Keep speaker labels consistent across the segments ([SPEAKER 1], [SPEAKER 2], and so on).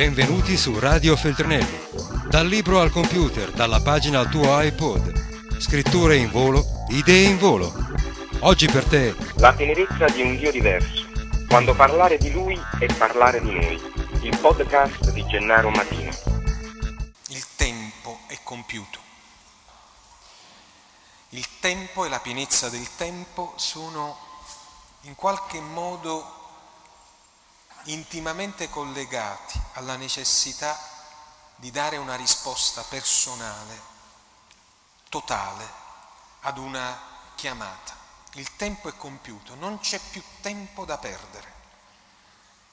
[SPEAKER 1] Benvenuti su Radio Feltrinelli. Dal libro al computer, dalla pagina al tuo iPod. Scritture in volo, idee in volo. Oggi per te.
[SPEAKER 2] La tenerezza di un Dio diverso. Quando parlare di Lui è parlare di noi. Il podcast di Gennaro Matino.
[SPEAKER 3] Il tempo è compiuto. Il tempo e la pienezza del tempo sono in qualche modo intimamente collegati alla necessità di dare una risposta personale, totale, ad una chiamata. Il tempo è compiuto, non c'è più tempo da perdere.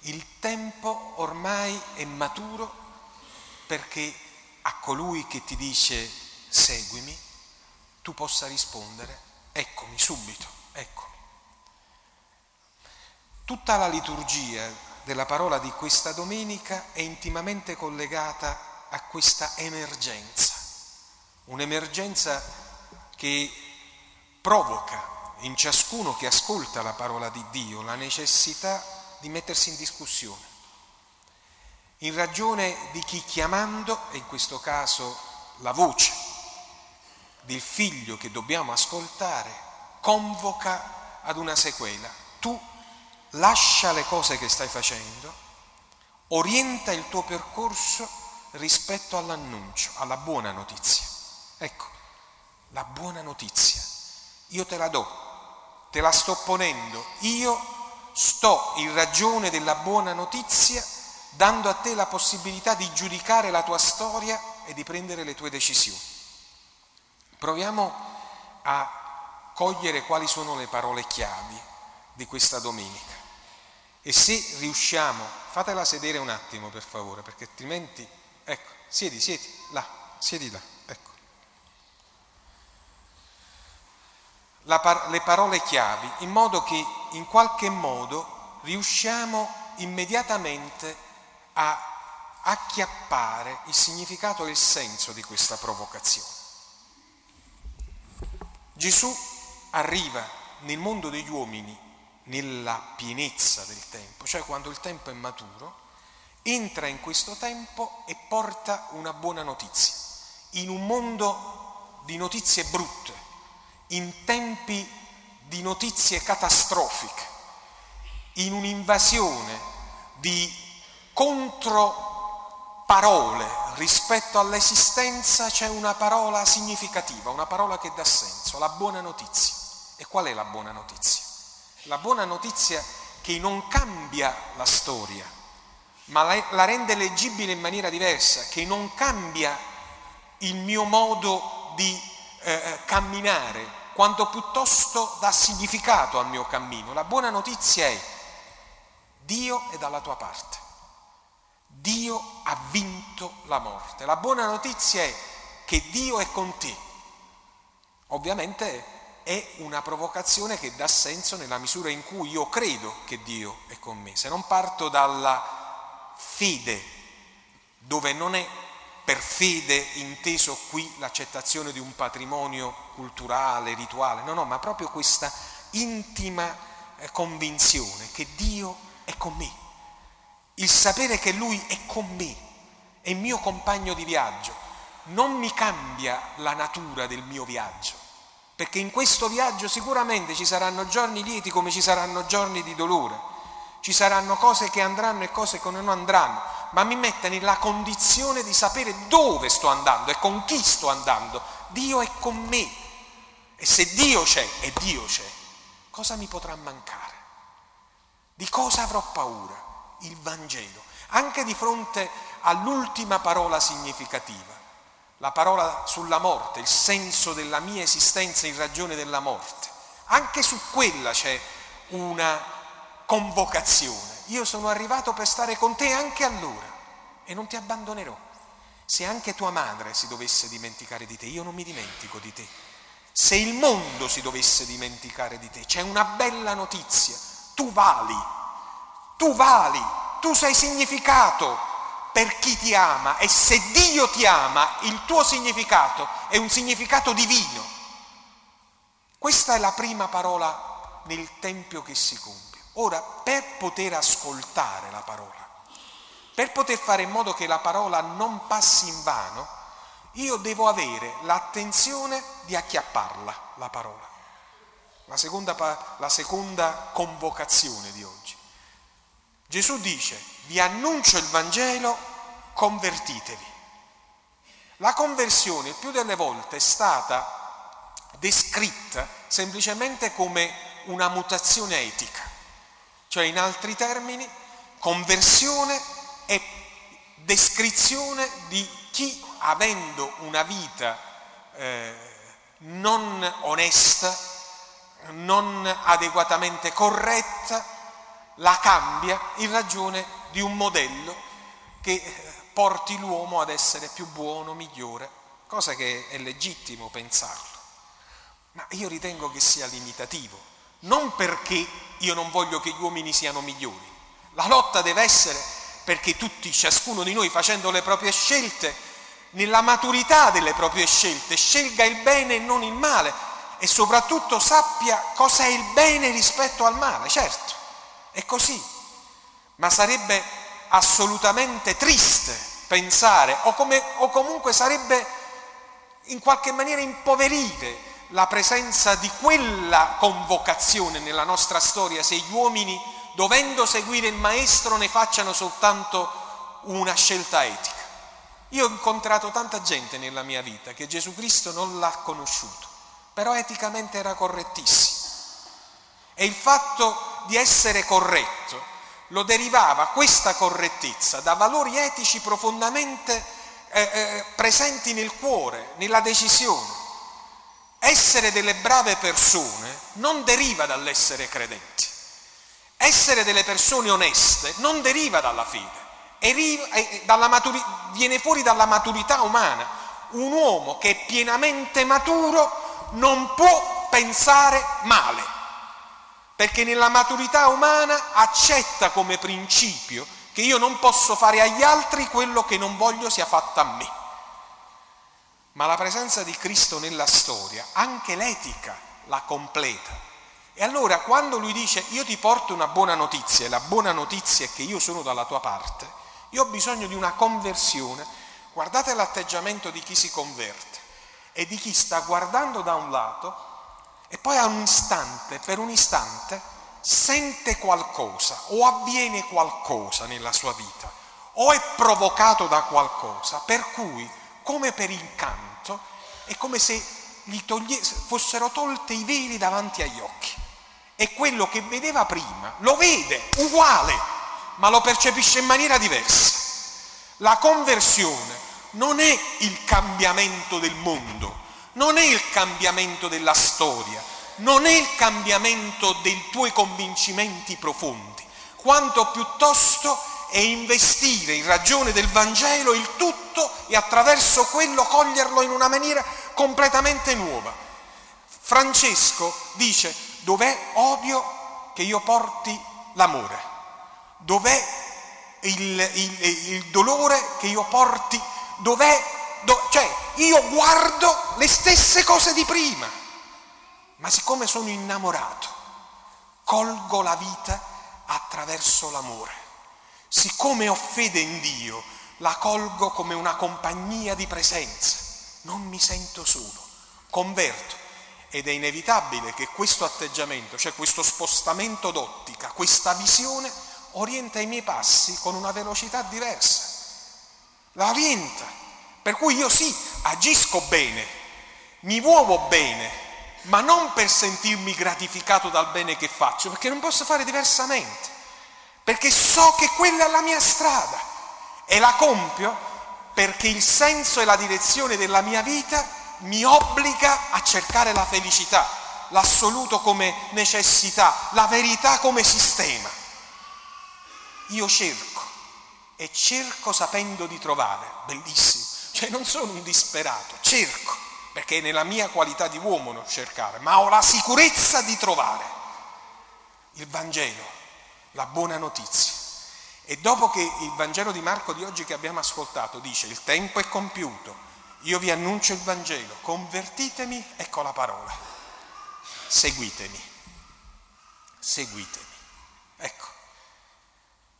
[SPEAKER 3] Il tempo ormai è maturo perché a colui che ti dice seguimi, tu possa rispondere, eccomi subito, eccomi. Tutta la liturgia della parola di questa domenica è intimamente collegata a questa emergenza, un'emergenza che provoca in ciascuno che ascolta la parola di Dio la necessità di mettersi in discussione, in ragione di chi chiamando, e in questo caso la voce del figlio che dobbiamo ascoltare, convoca ad una sequela. Lascia le cose che stai facendo, orienta il tuo percorso rispetto all'annuncio, alla buona notizia. Ecco, la buona notizia. Io te la do, te la sto ponendo, io sto in ragione della buona notizia dando a te la possibilità di giudicare la tua storia e di prendere le tue decisioni. Proviamo a cogliere quali sono le parole chiavi di questa domenica. E se riusciamo, fatela sedere un attimo per favore, perché altrimenti, ecco, siedi, siedi, là, siedi là, ecco. Par- le parole chiavi, in modo che in qualche modo riusciamo immediatamente a acchiappare il significato e il senso di questa provocazione. Gesù arriva nel mondo degli uomini nella pienezza del tempo, cioè quando il tempo è maturo, entra in questo tempo e porta una buona notizia. In un mondo di notizie brutte, in tempi di notizie catastrofiche, in un'invasione di controparole rispetto all'esistenza c'è una parola significativa, una parola che dà senso, la buona notizia. E qual è la buona notizia? La buona notizia che non cambia la storia, ma la rende leggibile in maniera diversa, che non cambia il mio modo di eh, eh, camminare, quanto piuttosto dà significato al mio cammino. La buona notizia è Dio è dalla tua parte. Dio ha vinto la morte. La buona notizia è che Dio è con te. Ovviamente è una provocazione che dà senso nella misura in cui io credo che Dio è con me. Se non parto dalla fede, dove non è per fede inteso qui l'accettazione di un patrimonio culturale, rituale, no, no, ma proprio questa intima eh, convinzione che Dio è con me, il sapere che Lui è con me, è mio compagno di viaggio, non mi cambia la natura del mio viaggio perché in questo viaggio sicuramente ci saranno giorni lieti come ci saranno giorni di dolore, ci saranno cose che andranno e cose che non andranno, ma mi mette nella condizione di sapere dove sto andando e con chi sto andando. Dio è con me e se Dio c'è e Dio c'è, cosa mi potrà mancare? Di cosa avrò paura? Il Vangelo, anche di fronte all'ultima parola significativa la parola sulla morte, il senso della mia esistenza in ragione della morte. Anche su quella c'è una convocazione. Io sono arrivato per stare con te anche allora e non ti abbandonerò. Se anche tua madre si dovesse dimenticare di te, io non mi dimentico di te. Se il mondo si dovesse dimenticare di te, c'è una bella notizia. Tu vali, tu vali, tu sei significato, per chi ti ama e se Dio ti ama, il tuo significato è un significato divino. Questa è la prima parola nel Tempio che si compie. Ora, per poter ascoltare la parola, per poter fare in modo che la parola non passi in vano, io devo avere l'attenzione di acchiapparla, la parola. La seconda, la seconda convocazione di oggi. Gesù dice, vi annuncio il Vangelo, convertitevi. La conversione più delle volte è stata descritta semplicemente come una mutazione etica, cioè in altri termini conversione è descrizione di chi avendo una vita eh, non onesta, non adeguatamente corretta, la cambia in ragione di un modello che eh, porti l'uomo ad essere più buono, migliore, cosa che è legittimo pensarlo. Ma io ritengo che sia limitativo, non perché io non voglio che gli uomini siano migliori. La lotta deve essere perché tutti, ciascuno di noi facendo le proprie scelte, nella maturità delle proprie scelte, scelga il bene e non il male e soprattutto sappia cosa è il bene rispetto al male, certo, è così, ma sarebbe assolutamente triste pensare o, come, o comunque sarebbe in qualche maniera impoverire la presenza di quella convocazione nella nostra storia se gli uomini, dovendo seguire il Maestro, ne facciano soltanto una scelta etica. Io ho incontrato tanta gente nella mia vita che Gesù Cristo non l'ha conosciuto, però eticamente era correttissimo. E il fatto di essere corretto lo derivava questa correttezza da valori etici profondamente eh, eh, presenti nel cuore, nella decisione. Essere delle brave persone non deriva dall'essere credenti. Essere delle persone oneste non deriva dalla fede, maturi- viene fuori dalla maturità umana. Un uomo che è pienamente maturo non può pensare male, perché nella maturità umana accetta come principio che io non posso fare agli altri quello che non voglio sia fatto a me ma la presenza di Cristo nella storia, anche l'etica la completa. E allora quando lui dice io ti porto una buona notizia e la buona notizia è che io sono dalla tua parte, io ho bisogno di una conversione, guardate l'atteggiamento di chi si converte e di chi sta guardando da un lato e poi a un istante, per un istante, sente qualcosa o avviene qualcosa nella sua vita o è provocato da qualcosa per cui come per incanto, è come se gli toglie, fossero tolte i veli davanti agli occhi. E quello che vedeva prima lo vede uguale, ma lo percepisce in maniera diversa. La conversione non è il cambiamento del mondo, non è il cambiamento della storia, non è il cambiamento dei tuoi convincimenti profondi, quanto piuttosto è investire in ragione del Vangelo il tutto e attraverso quello coglierlo in una maniera completamente nuova. Francesco dice dov'è odio che io porti l'amore, dov'è il, il, il dolore che io porti, dov'è, do, cioè io guardo le stesse cose di prima, ma siccome sono innamorato, colgo la vita attraverso l'amore. Siccome ho fede in Dio, la colgo come una compagnia di presenza, non mi sento solo, converto. Ed è inevitabile che questo atteggiamento, cioè questo spostamento d'ottica, questa visione, orienta i miei passi con una velocità diversa. La orienta. Per cui io sì, agisco bene, mi muovo bene, ma non per sentirmi gratificato dal bene che faccio, perché non posso fare diversamente perché so che quella è la mia strada e la compio perché il senso e la direzione della mia vita mi obbliga a cercare la felicità, l'assoluto come necessità, la verità come sistema. Io cerco e cerco sapendo di trovare, bellissimo, cioè non sono un disperato, cerco, perché è nella mia qualità di uomo non cercare, ma ho la sicurezza di trovare il Vangelo la buona notizia. E dopo che il Vangelo di Marco di oggi che abbiamo ascoltato dice il tempo è compiuto, io vi annuncio il Vangelo, convertitemi, ecco la parola, seguitemi, seguitemi. Ecco,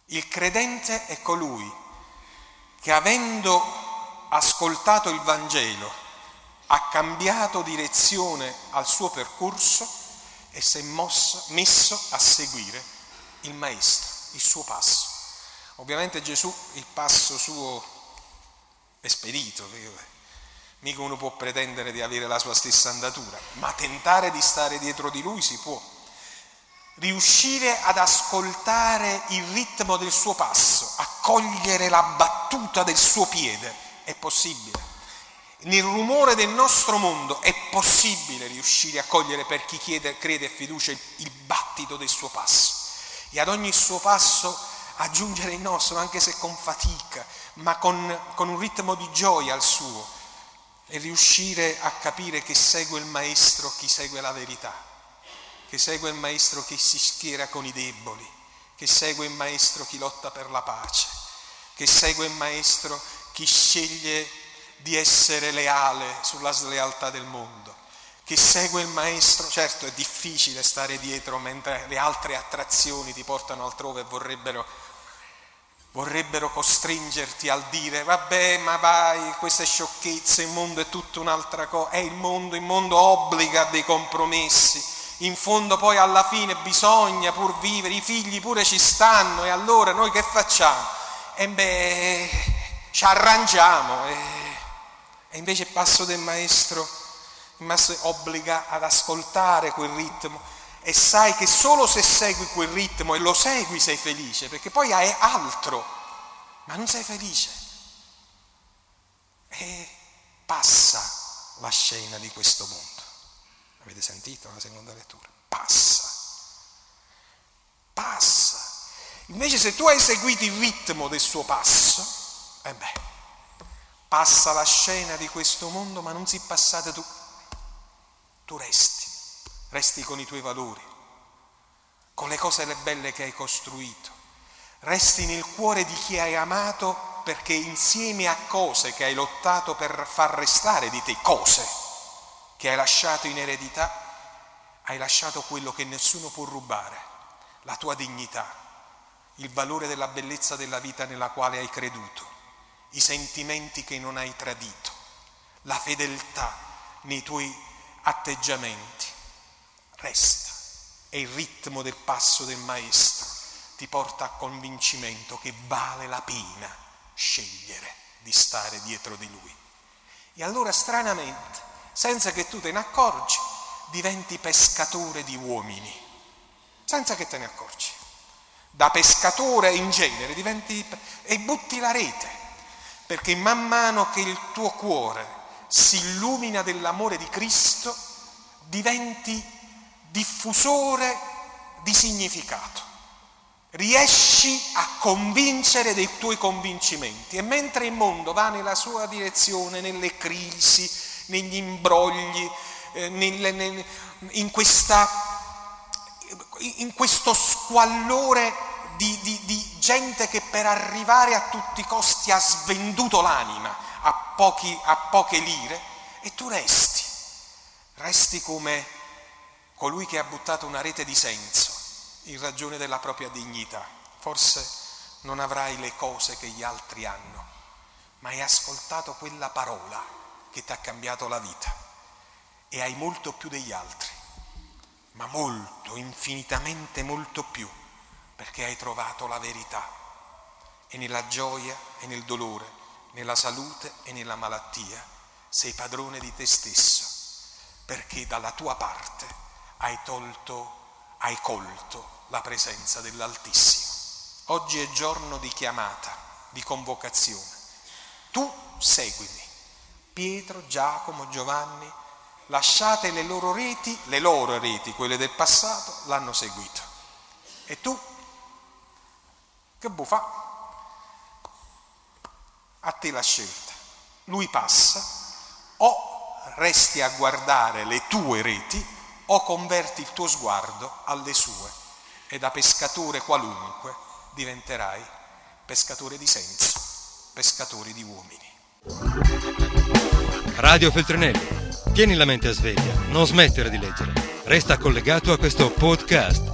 [SPEAKER 3] il credente è colui che avendo ascoltato il Vangelo ha cambiato direzione al suo percorso e si è mosso, messo a seguire il Maestro, il suo passo. Ovviamente Gesù il passo suo è spedito, mica uno può pretendere di avere la sua stessa andatura, ma tentare di stare dietro di lui si può. Riuscire ad ascoltare il ritmo del suo passo, a cogliere la battuta del suo piede, è possibile. Nel rumore del nostro mondo è possibile riuscire a cogliere per chi chiede, crede e fiducia il, battito del suo passo e ad ogni suo passo aggiungere il nostro, anche se con fatica, ma con, con un ritmo di gioia al suo e riuscire a capire che segue il Maestro chi segue la verità, che segue il Maestro chi si schiera con i deboli, che segue il Maestro chi lotta per la pace, che segue il Maestro chi sceglie di essere leale sulla slealtà del mondo, che segue il Maestro, certo è difficile stare dietro mentre le altre attrazioni ti portano altrove e vorrebbero vorrebbero costringerti al dire vabbè ma vai, queste sciocchezze, il mondo è tutta un'altra cosa, è il mondo, il mondo obbliga dei compromessi, in fondo poi alla fine bisogna pur vivere, i figli pure ci stanno e allora noi che facciamo? E beh, ci arrangiamo e, e invece il passo del maestro, il maestro obbliga ad ascoltare quel ritmo e sai che solo se segui quel ritmo e lo segui sei felice, perché poi hai altro, ma non sei felice. E passa la scena di questo mondo. Avete sentito la seconda lettura? Passa. Passa. Invece se tu hai seguito il ritmo del suo passo, e eh beh, passa la scena di questo mondo, ma non si passate tu. Tu resti resti con i tuoi valori, con le cose belle che hai costruito, resti nel cuore di chi hai amato perché insieme a cose che hai lottato per far restare di te, cose che hai lasciato in eredità, hai lasciato quello che nessuno può rubare, la tua dignità, il valore della bellezza della vita nella quale hai creduto, i sentimenti che non hai tradito, la fedeltà nei tuoi atteggiamenti resta e il ritmo del passo del maestro ti porta a convincimento che vale la pena scegliere di stare dietro di lui. E allora stranamente, senza che tu te ne accorgi, diventi pescatore di uomini, senza che te ne accorgi. Da pescatore in genere diventi e butti la rete, perché man mano che il tuo cuore si illumina dell'amore di Cristo, diventi diffusore di significato. Riesci a convincere dei tuoi convincimenti e mentre il mondo va nella sua direzione, nelle crisi, negli imbrogli, eh, in, questa, in, questo squallore di, di, di, gente che per arrivare a tutti i costi ha svenduto l'anima a, pochi, a poche lire, e tu resti, resti come colui che ha buttato una rete di senso in ragione della propria dignità. Forse non avrai le cose che gli altri hanno, ma hai ascoltato quella parola che ti ha cambiato la vita e hai molto più degli altri, ma molto, infinitamente molto più, perché hai trovato la verità e nella gioia e nel dolore, nella salute e nella malattia sei padrone di te stesso, perché dalla tua parte hai tolto, hai colto la presenza dell'Altissimo. Oggi è giorno di chiamata, di convocazione. Tu seguimi. Pietro, Giacomo, Giovanni, lasciate le loro reti, le loro reti, quelle del passato, l'hanno seguito. E tu? Che buffa? A te la scelta. Lui passa, o resti a guardare le tue reti, o converti il tuo sguardo alle sue e da pescatore qualunque diventerai pescatore di senso, pescatore di uomini.
[SPEAKER 1] Radio Feltrinelli, tieni la mente a sveglia, non smettere di leggere, resta collegato a questo podcast.